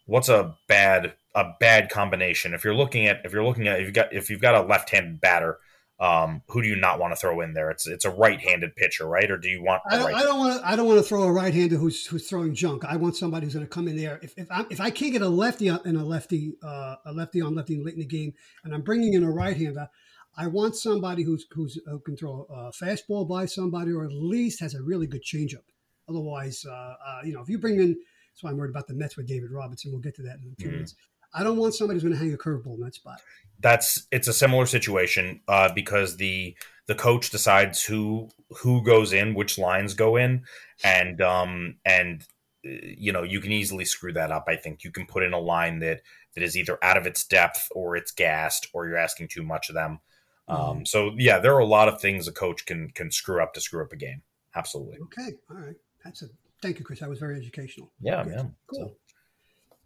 [SPEAKER 1] what's a bad a bad combination. If you're looking at if you're looking at if you've got if you've got a left-handed batter um, who do you not want to throw in there? It's it's a right-handed pitcher, right? Or do you want?
[SPEAKER 2] I don't, right- I don't want to. I don't want to throw a right-hander who's who's throwing junk. I want somebody who's going to come in there. If if I, if I can't get a lefty and a lefty uh, a lefty on lefty late in the game, and I'm bringing in a right-hander, I want somebody who's who's who can throw a fastball by somebody, or at least has a really good changeup. Otherwise, uh, uh, you know, if you bring in, that's why I'm worried about the Mets with David Robinson. We'll get to that in a few mm-hmm. minutes. I don't want somebody who's going to hang a curveball in that spot.
[SPEAKER 1] That's it's a similar situation uh, because the the coach decides who who goes in, which lines go in, and um and you know you can easily screw that up. I think you can put in a line that that is either out of its depth or it's gassed or you're asking too much of them. Um, mm-hmm. Um, so yeah, there are a lot of things a coach can can screw up to screw up a game. Absolutely.
[SPEAKER 2] Okay. All right. That's a thank you, Chris. That was very educational.
[SPEAKER 1] Yeah, Good. man. Cool. So,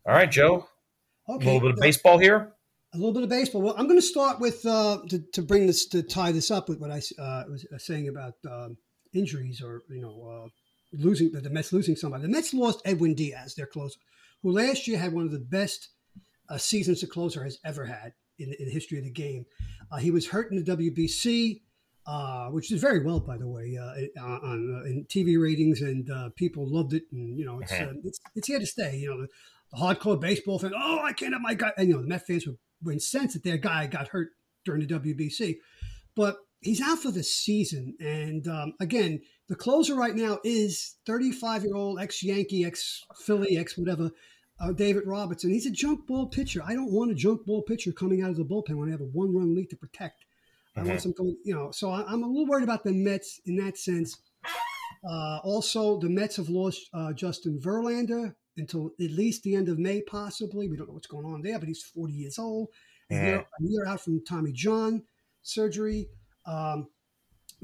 [SPEAKER 1] all right, Joe. Okay. A little bit of baseball here.
[SPEAKER 2] A little bit of baseball. Well, I'm going to start with uh, to, to bring this to tie this up with what I uh, was uh, saying about um, injuries or you know uh, losing the, Mets losing somebody. The Mets lost Edwin Diaz, their closer, who last year had one of the best uh, seasons a closer has ever had in, in the history of the game. Uh, he was hurt in the WBC. Uh, which did very well, by the way, uh, on uh, in TV ratings, and people loved it. And you know, it's, uh-huh. it's, it's here to stay. You know, hardcore baseball fan, oh, I can't have my guy. And, you know, the Met fans were, were incensed that their guy got hurt during the WBC. But he's out for the season. And um, again, the closer right now is 35 year old ex Yankee, ex Philly, ex whatever, uh, David Robertson. He's a junk ball pitcher. I don't want a junk ball pitcher coming out of the bullpen when I have a one run lead to protect. I want some, you know. So I, am a little worried about the Mets in that sense. Uh, also, the Mets have lost uh, Justin Verlander until at least the end of May, possibly. We don't know what's going on there, but he's 40 years old. A, year, a year out from Tommy John surgery. Um,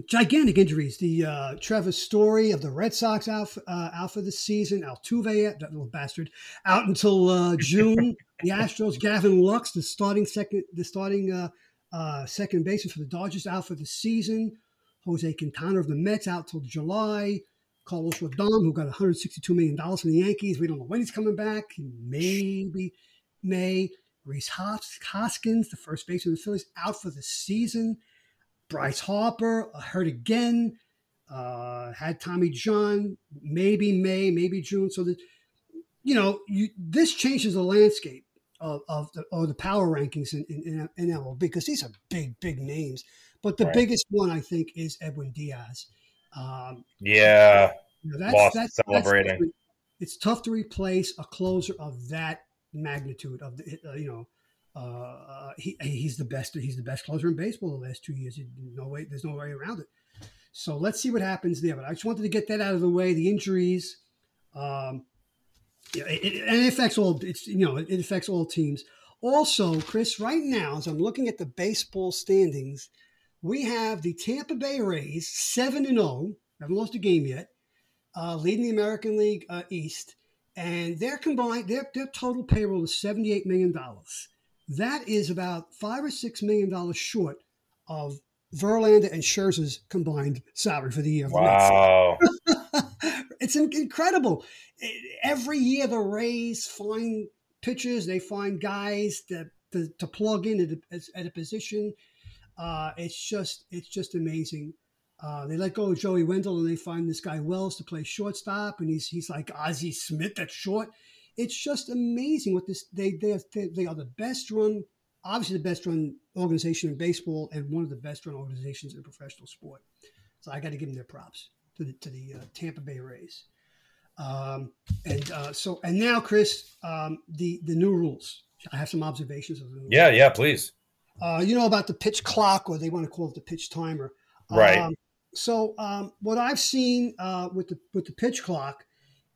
[SPEAKER 2] gigantic injuries. The uh, Trevor Story of the Red Sox out, for, uh, out for the season. Altuve, that little bastard, out until uh, June. the Astros, Gavin Lux, the starting second, the starting uh, uh, second baseman for the Dodgers, out for the season. Jose Quintana of the Mets out till July. Carlos Rodon, who got 162 million dollars from the Yankees. We don't know when he's coming back. Maybe May. Rhys Hoskins, the first baseman of the Phillies, out for the season. Bryce Harper uh, hurt again. Uh, had Tommy John, maybe May, maybe June. So that you know, you, this changes the landscape of, of the or the power rankings in, in, in MLB because these are big, big names. But the right. biggest one I think is Edwin Diaz. Um,
[SPEAKER 1] yeah, you know, that's, that's, celebrating. That's,
[SPEAKER 2] it's tough to replace a closer of that magnitude of the uh, you know uh, he he's the best he's the best closer in baseball the last two years. No way, there's no way around it. So let's see what happens there. But I just wanted to get that out of the way. The injuries, um, it, it, and it affects all. It's you know it affects all teams. Also, Chris, right now as I'm looking at the baseball standings, we have the Tampa Bay Rays seven and zero. Oh, haven't lost a game yet, uh, leading the American League uh, East, and their combined their their total payroll is seventy eight million dollars. That is about five or six million dollars short of Verlander and Scherzer's combined salary for the year.
[SPEAKER 1] Wow, [laughs]
[SPEAKER 2] it's incredible. Every year the Rays find pitchers, they find guys to, to, to plug in at a, at a position. Uh, it's just it's just amazing. Uh, they let go of Joey Wendle and they find this guy Wells to play shortstop, and he's he's like Ozzie Smith at short. It's just amazing what this they they are, they are the best run obviously the best run organization in baseball and one of the best run organizations in professional sport. So i got to give them their props to the to the uh, tampa bay rays. Um, and uh, so and now chris um, the the new rules. I have some observations of them
[SPEAKER 1] yeah yeah please
[SPEAKER 2] uh, you know about the pitch clock or they want to call it the pitch timer.
[SPEAKER 1] Right.
[SPEAKER 2] Um, so um, what i've seen uh, with the with the pitch clock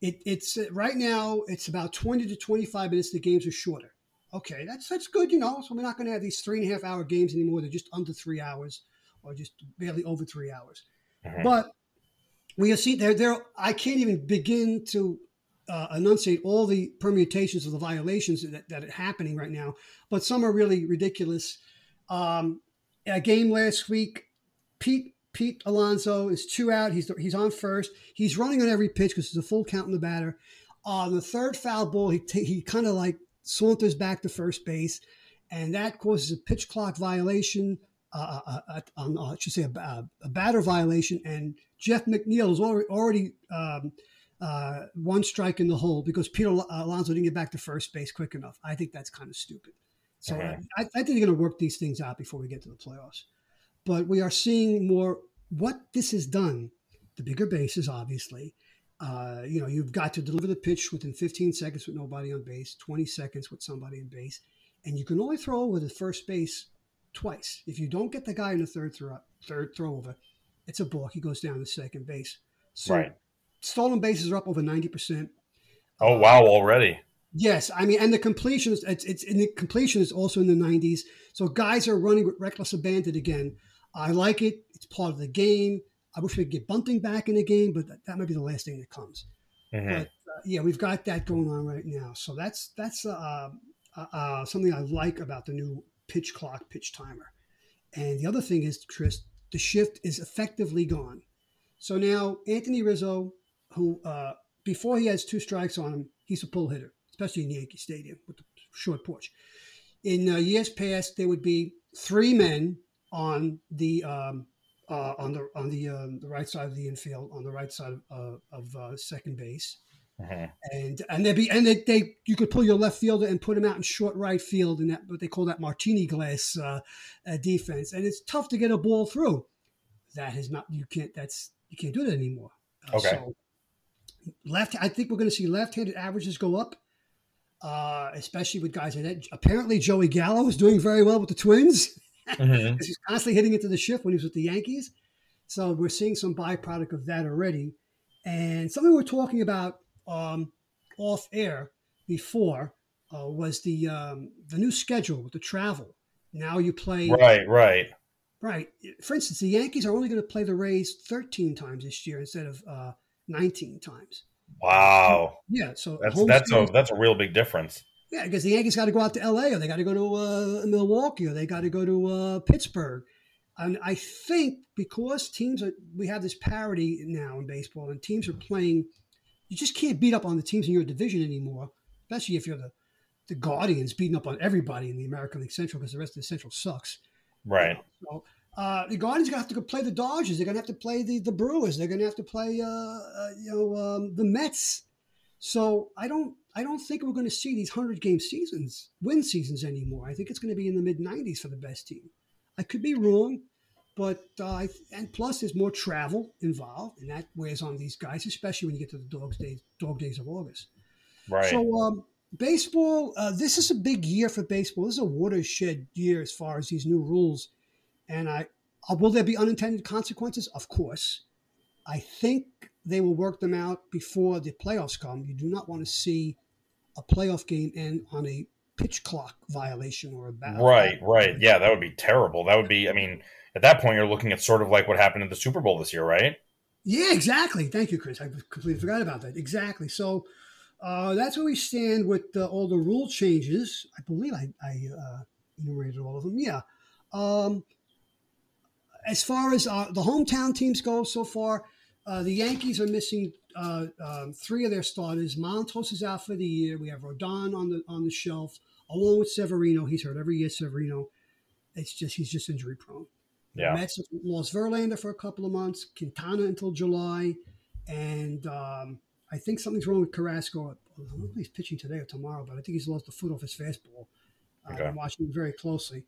[SPEAKER 2] it, it's uh, right now it's about 20 to 25 minutes the games are shorter. Okay that's that's good you know so we're not going to have these three and a half hour games anymore they're just under three hours or just barely over three hours. Mm-hmm. but we have seen there there i can't even begin to uh, enunciate all the permutations of the violations that, that are happening right now but some are really ridiculous um, a game last week pete Pete Alonso is two out. He's he's on first. He's running on every pitch because it's a full count in the batter. On the third foul ball, he t- he kind of like saunters back to first base, and that causes a pitch clock violation. Uh, uh, uh, uh, uh I should say a, a, batter violation, and Jeff McNeil is already, already um, uh, one strike in the hole because Peter Alonso didn't get back to first base quick enough. I think that's kind of stupid. So uh-huh. I, I, think they're going to work these things out before we get to the playoffs but we are seeing more what this has done. The bigger bases, obviously. Uh, you know, you've got to deliver the pitch within 15 seconds with nobody on base, 20 seconds with somebody on base, and you can only throw over the first base twice. If you don't get the guy in the third throw, third throw over, it's a balk. He goes down to second base. So right. Stolen bases are up over 90%.
[SPEAKER 1] Oh, wow, already.
[SPEAKER 2] Yes, I mean, and the completion is it's, it's the completion is also in the 90s. So guys are running with reckless abandon again. I like it. It's part of the game. I wish we could get bunting back in the game, but that, that might be the last thing that comes. Mm-hmm. But uh, yeah, we've got that going on right now. So that's that's uh, uh, uh, something I like about the new pitch clock, pitch timer. And the other thing is, Chris, the shift is effectively gone. So now Anthony Rizzo, who uh, before he has two strikes on him, he's a pull hitter, especially in Yankee Stadium with the short porch. In uh, years past, there would be three men on the um, uh, on the on the um, the right side of the infield, on the right side of, uh, of uh, second base, mm-hmm. and and they be and they, they you could pull your left fielder and put him out in short right field, and that what they call that martini glass uh, uh, defense, and it's tough to get a ball through. That is not you can't that's you can't do that anymore.
[SPEAKER 1] Uh, okay. So
[SPEAKER 2] left, I think we're going to see left-handed averages go up. uh, especially with guys like that. Apparently, Joey Gallo is doing very well with the Twins. Mm-hmm. [laughs] he's constantly hitting into the shift when he was with the Yankees. So we're seeing some byproduct of that already. And something we are talking about um, off air before uh, was the um, the new schedule with the travel. Now you play
[SPEAKER 1] right, right,
[SPEAKER 2] right. For instance, the Yankees are only going to play the Rays 13 times this year instead of uh, 19 times.
[SPEAKER 1] Wow.
[SPEAKER 2] Yeah. So
[SPEAKER 1] that's that's a that's a real big difference.
[SPEAKER 2] Yeah, because the Yankees got to go out to L.A. or they got to go to uh, Milwaukee or they got to go to uh, Pittsburgh. And I think because teams are, we have this parity now in baseball, and teams are playing, you just can't beat up on the teams in your division anymore, especially if you're the the Guardians beating up on everybody in the American League Central because the rest of the Central sucks.
[SPEAKER 1] Right.
[SPEAKER 2] So, uh, the Guardians are gonna have to go play the Dodgers. They're gonna have to play the, the Brewers. They're gonna have to play, uh, uh, you know, um, the Mets. So I don't I don't think we're going to see these hundred game seasons, win seasons anymore. I think it's going to be in the mid nineties for the best team. I could be wrong, but uh, and plus there's more travel involved, and that wears on these guys, especially when you get to the dogs days, dog days of August.
[SPEAKER 1] Right.
[SPEAKER 2] So um, baseball, uh, this is a big year for baseball. This is a watershed year as far as these new rules, and I uh, will there be unintended consequences? Of course. I think they will work them out before the playoffs come. You do not want to see a playoff game end on a pitch clock violation or a bad.
[SPEAKER 1] Right, right. Yeah, that would be terrible. That would be, I mean, at that point, you're looking at sort of like what happened in the Super Bowl this year, right?
[SPEAKER 2] Yeah, exactly. Thank you, Chris. I completely forgot about that. Exactly. So uh, that's where we stand with uh, all the rule changes. I believe I, I uh, enumerated all of them. Yeah. Um, as far as uh, the hometown teams go so far, uh, the Yankees are missing uh, um, three of their starters. Montas is out for the year. We have Rodon on the on the shelf, along with Severino. He's hurt every year. Severino, it's just he's just injury prone.
[SPEAKER 1] Yeah.
[SPEAKER 2] The Mets lost Verlander for a couple of months, Quintana until July, and um, I think something's wrong with Carrasco. I don't know if he's pitching today or tomorrow, but I think he's lost the foot off his fastball. Uh, okay. I'm watching him very closely.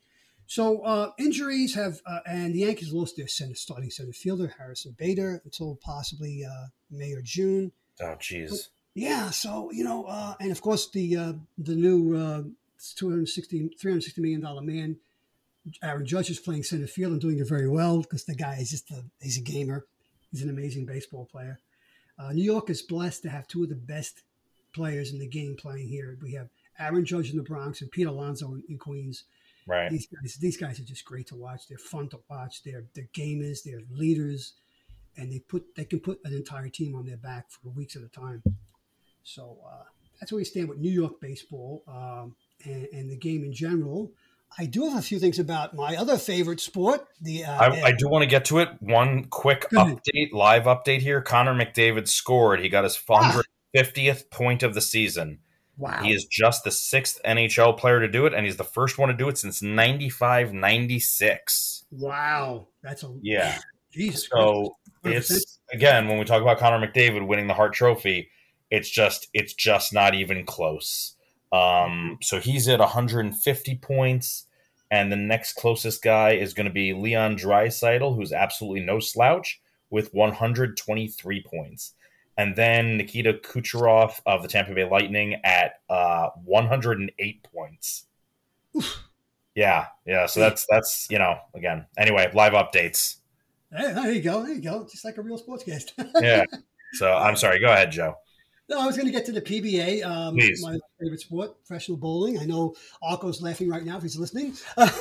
[SPEAKER 2] So uh, injuries have, uh, and the Yankees lost their center, starting center fielder Harrison Bader until possibly uh, May or June.
[SPEAKER 1] Oh, jeez.
[SPEAKER 2] Yeah. So you know, uh, and of course the uh, the new uh, 260 360 million dollar man, Aaron Judge is playing center field and doing it very well because the guy is just a he's a gamer. He's an amazing baseball player. New York is blessed to have two of the best players in the game playing here. We have Aaron Judge in the Bronx and Pete Alonso in, in Queens.
[SPEAKER 1] Right.
[SPEAKER 2] These guys, these guys are just great to watch. They're fun to watch. They're they're gamers. They're leaders, and they put they can put an entire team on their back for weeks at a time. So uh, that's where we stand with New York baseball um, and, and, the game in general. I do have a few things about my other favorite sport. The uh,
[SPEAKER 1] I, I, do want to get to it. One quick update, live update here. Connor McDavid scored. He got his 150th ah. point of the season.
[SPEAKER 2] Wow.
[SPEAKER 1] He is just the sixth NHL player to do it, and he's the first one to do it since 95 96.
[SPEAKER 2] Wow. That's a.
[SPEAKER 1] Yeah. [sighs]
[SPEAKER 2] Jesus.
[SPEAKER 1] So it's, again, when we talk about Connor McDavid winning the Hart Trophy, it's just, it's just not even close. Um, so he's at 150 points, and the next closest guy is going to be Leon Draisaitl, who's absolutely no slouch with 123 points and then Nikita Kucherov of the Tampa Bay Lightning at uh, 108 points. Yeah, yeah. So that's that's you know again. Anyway, live updates.
[SPEAKER 2] Hey, there you go. There you go. Just like a real sportscast.
[SPEAKER 1] yeah. So [laughs] I'm sorry. Go ahead, Joe.
[SPEAKER 2] No, I was going to get to the PBA, um,
[SPEAKER 1] Please.
[SPEAKER 2] my favorite sport, professional bowling. I know Arco's laughing right now if he's listening. [laughs] what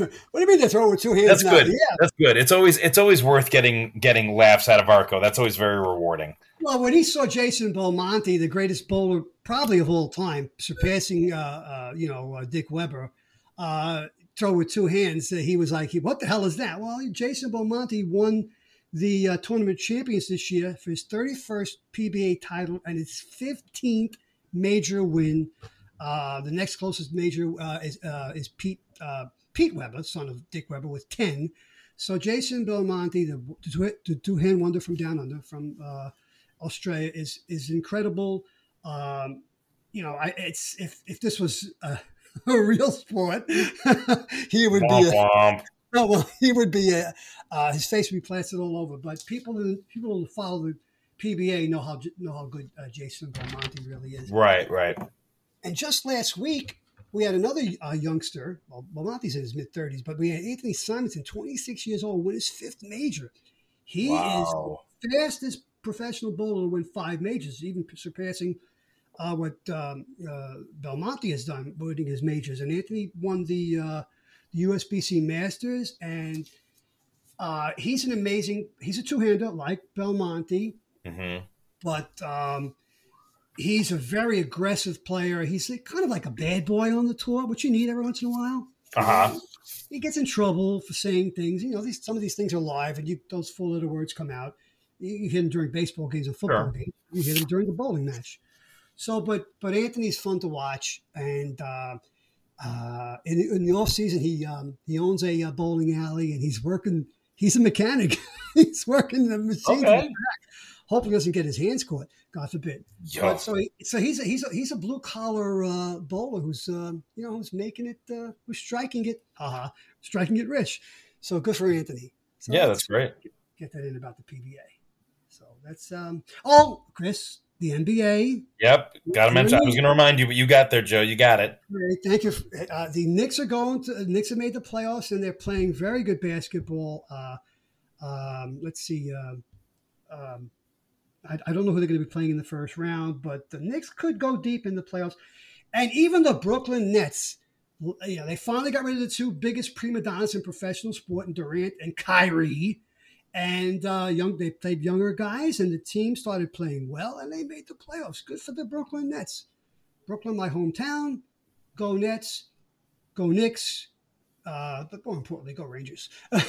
[SPEAKER 2] do you mean they throw with two hands?
[SPEAKER 1] That's
[SPEAKER 2] now?
[SPEAKER 1] good.
[SPEAKER 2] Yeah.
[SPEAKER 1] That's good. It's always it's always worth getting getting laughs out of Arco. That's always very rewarding.
[SPEAKER 2] Well, when he saw Jason Belmonte, the greatest bowler probably of all time, surpassing uh, uh, you know uh, Dick Weber, uh, throw with two hands, he was like, "What the hell is that?" Well, Jason Belmonte won the uh, tournament champions this year for his 31st PBA title and his 15th major win. Uh, the next closest major uh, is, uh, is Pete uh, Pete Weber, son of Dick Weber, with 10. So Jason Belmonte, the, the two-hand wonder from down under, from uh, Australia, is is incredible. Um, you know, I, it's if if this was a, [laughs] a real sport, [laughs] he would be a, Oh well, [laughs] he would be a, uh, his face would be plastered all over. But people, who, people who follow the PBA know how know how good uh, Jason Belmonte really is.
[SPEAKER 1] Right, right.
[SPEAKER 2] And just last week, we had another uh, youngster. Well, Belmonte's in his mid thirties, but we had Anthony Simonsen, 26 years old, win his fifth major. He wow. is the fastest professional bowler to win five majors, even surpassing uh, what um, uh, Belmonte has done winning his majors. And Anthony won the, uh, the USBC Masters, and uh, he's an amazing. He's a two-hander like Belmonte, mm-hmm. but um, he's a very aggressive player. He's kind of like a bad boy on the tour, which you need every once in a while.
[SPEAKER 1] Uh-huh.
[SPEAKER 2] He gets in trouble for saying things. You know, these some of these things are live, and you, those four-letter words come out. You, you hear them during baseball games and football sure. games. You hear them during the bowling match. So, but but Anthony's fun to watch, and uh, uh, in, in, the off season, he um, he owns a, a, bowling alley, and he's working. He's a mechanic. [laughs] he's working the machine. Okay. Hopefully, he doesn't get his hands caught. God forbid. But so he, so he's a, he's a, he's a blue collar uh, bowler who's uh, you know who's making it uh, who's striking it uh striking it rich. So good for Anthony. So
[SPEAKER 1] yeah, that's great.
[SPEAKER 2] Get that in about the PBA. So that's um. Oh, Chris, the NBA.
[SPEAKER 1] Yep, got to mention. I was going to remind you, but you got there, Joe. You got it.
[SPEAKER 2] Great, thank you. Uh, the Knicks are going to. The Knicks have made the playoffs, and they're playing very good basketball. Uh, um, let's see. Uh, um, I, I, don't know who they're going to be playing in the first round, but the Knicks could go deep in the playoffs, and even the Brooklyn Nets. You know, they finally got rid of the two biggest prima donnas in professional sport, and Durant and Kyrie and uh, young they played younger guys, and the team started playing well, and they made the playoffs. Good for the Brooklyn Nets. Brooklyn, my hometown. Go Nets. Go Knicks. Uh, but more importantly, go Rangers. [laughs]
[SPEAKER 1] no,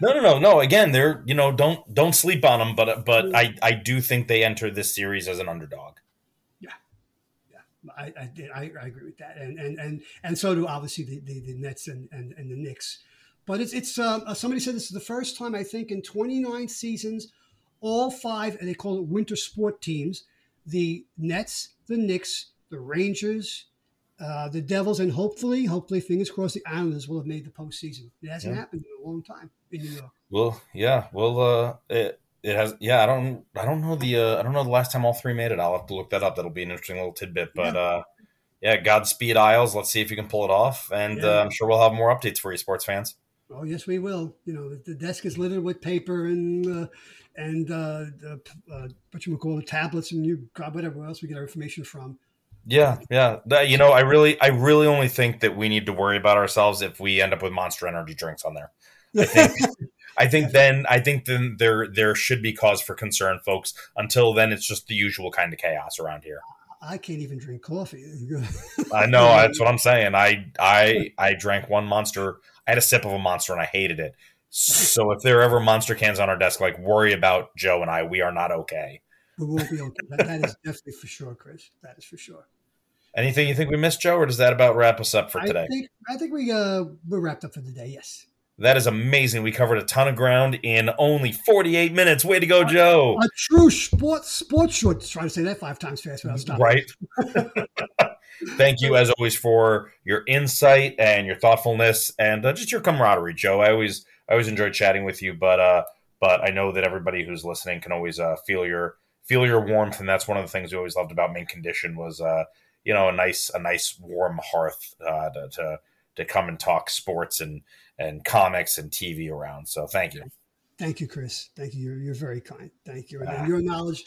[SPEAKER 1] no, no, no. Again, they're you know don't don't sleep on them, but but I I do think they enter this series as an underdog.
[SPEAKER 2] Yeah, yeah, I I, I, I agree with that, and and and and so do obviously the, the, the Nets and, and and the Knicks. But it's it's um, uh, somebody said this is the first time I think in 29 seasons, all five and they call it winter sport teams, the Nets, the Knicks, the Rangers, uh, the Devils, and hopefully, hopefully, fingers crossed, the Islanders will have made the postseason. It hasn't yeah. happened in a long time in New York.
[SPEAKER 1] Well, yeah, well, uh, it it has. Yeah, I don't, I don't know the, uh, I don't know the last time all three made it. I'll have to look that up. That'll be an interesting little tidbit. But yeah. uh, yeah, Godspeed Isles. Let's see if you can pull it off, and yeah. uh, I'm sure we'll have more updates for you, sports fans.
[SPEAKER 2] Oh yes, we will. You know, the desk is littered with paper and uh, and uh, uh, what you would call the tablets and you grab whatever else we get our information from.
[SPEAKER 1] Yeah, yeah. That, you know, I really, I really only think that we need to worry about ourselves if we end up with Monster Energy drinks on there. I think, I think [laughs] then, I think then there, there should be cause for concern, folks. Until then, it's just the usual kind of chaos around here.
[SPEAKER 2] I can't even drink coffee. [laughs]
[SPEAKER 1] I know that's what I'm saying. I, I, I drank one Monster I had a sip of a monster and I hated it. So if there are ever monster cans on our desk, like worry about Joe and I. We are not okay.
[SPEAKER 2] We won't be okay. that, that is definitely for sure, Chris. That is for sure.
[SPEAKER 1] Anything you think we missed, Joe, or does that about wrap us up for today? I
[SPEAKER 2] think, I think we uh, we're wrapped up for the day. Yes.
[SPEAKER 1] That is amazing. We covered a ton of ground in only 48 minutes. Way to go, Joe.
[SPEAKER 2] A, a true sports sports short. Try to say that five times fast without stopping.
[SPEAKER 1] Right. [laughs] Thank you, as always, for your insight and your thoughtfulness and uh, just your camaraderie, Joe. I always I always enjoy chatting with you, but uh, but I know that everybody who's listening can always uh, feel your feel your warmth, and that's one of the things we always loved about Mint Condition was uh, you know a nice a nice warm hearth uh, to, to to come and talk sports and and comics and TV around. So thank you.
[SPEAKER 2] Thank you, Chris. Thank you. You're, you're very kind. Thank you. And ah. your knowledge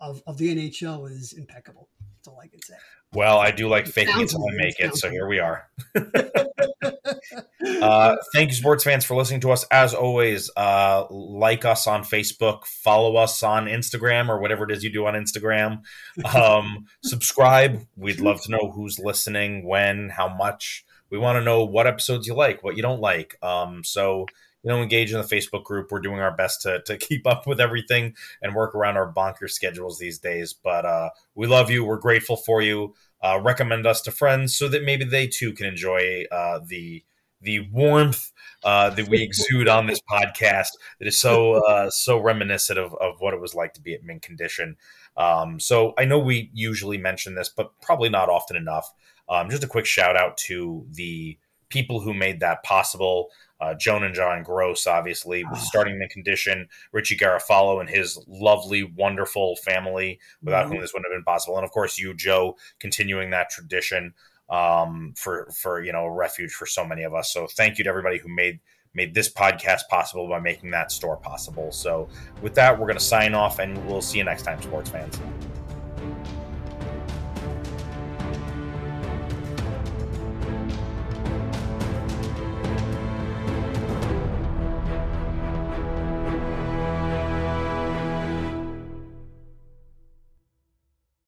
[SPEAKER 2] of, of the NHL is impeccable. That's all I can say.
[SPEAKER 1] Well, I do like faking it until I make it, so here we are. [laughs] uh, thank you, sports fans, for listening to us. As always, uh, like us on Facebook, follow us on Instagram or whatever it is you do on Instagram. Um, [laughs] subscribe. We'd love to know who's listening, when, how much. We want to know what episodes you like, what you don't like. Um, so you know, engage in the Facebook group. We're doing our best to, to [laughs] keep up with everything and work around our bonker schedules these days. But uh, we love you. We're grateful for you. Uh, recommend us to friends so that maybe they too can enjoy uh, the the warmth uh, that we exude on this podcast that is so uh, so reminiscent of, of what it was like to be at mint condition. Um, so I know we usually mention this, but probably not often enough. Um, just a quick shout out to the people who made that possible. Uh, Joan and John Gross, obviously, with starting the condition, Richie Garofalo and his lovely, wonderful family, without mm-hmm. whom this wouldn't have been possible. And of course, you, Joe, continuing that tradition um, for for you know a refuge for so many of us. So thank you to everybody who made made this podcast possible by making that store possible. So with that, we're going to sign off, and we'll see you next time, sports fans.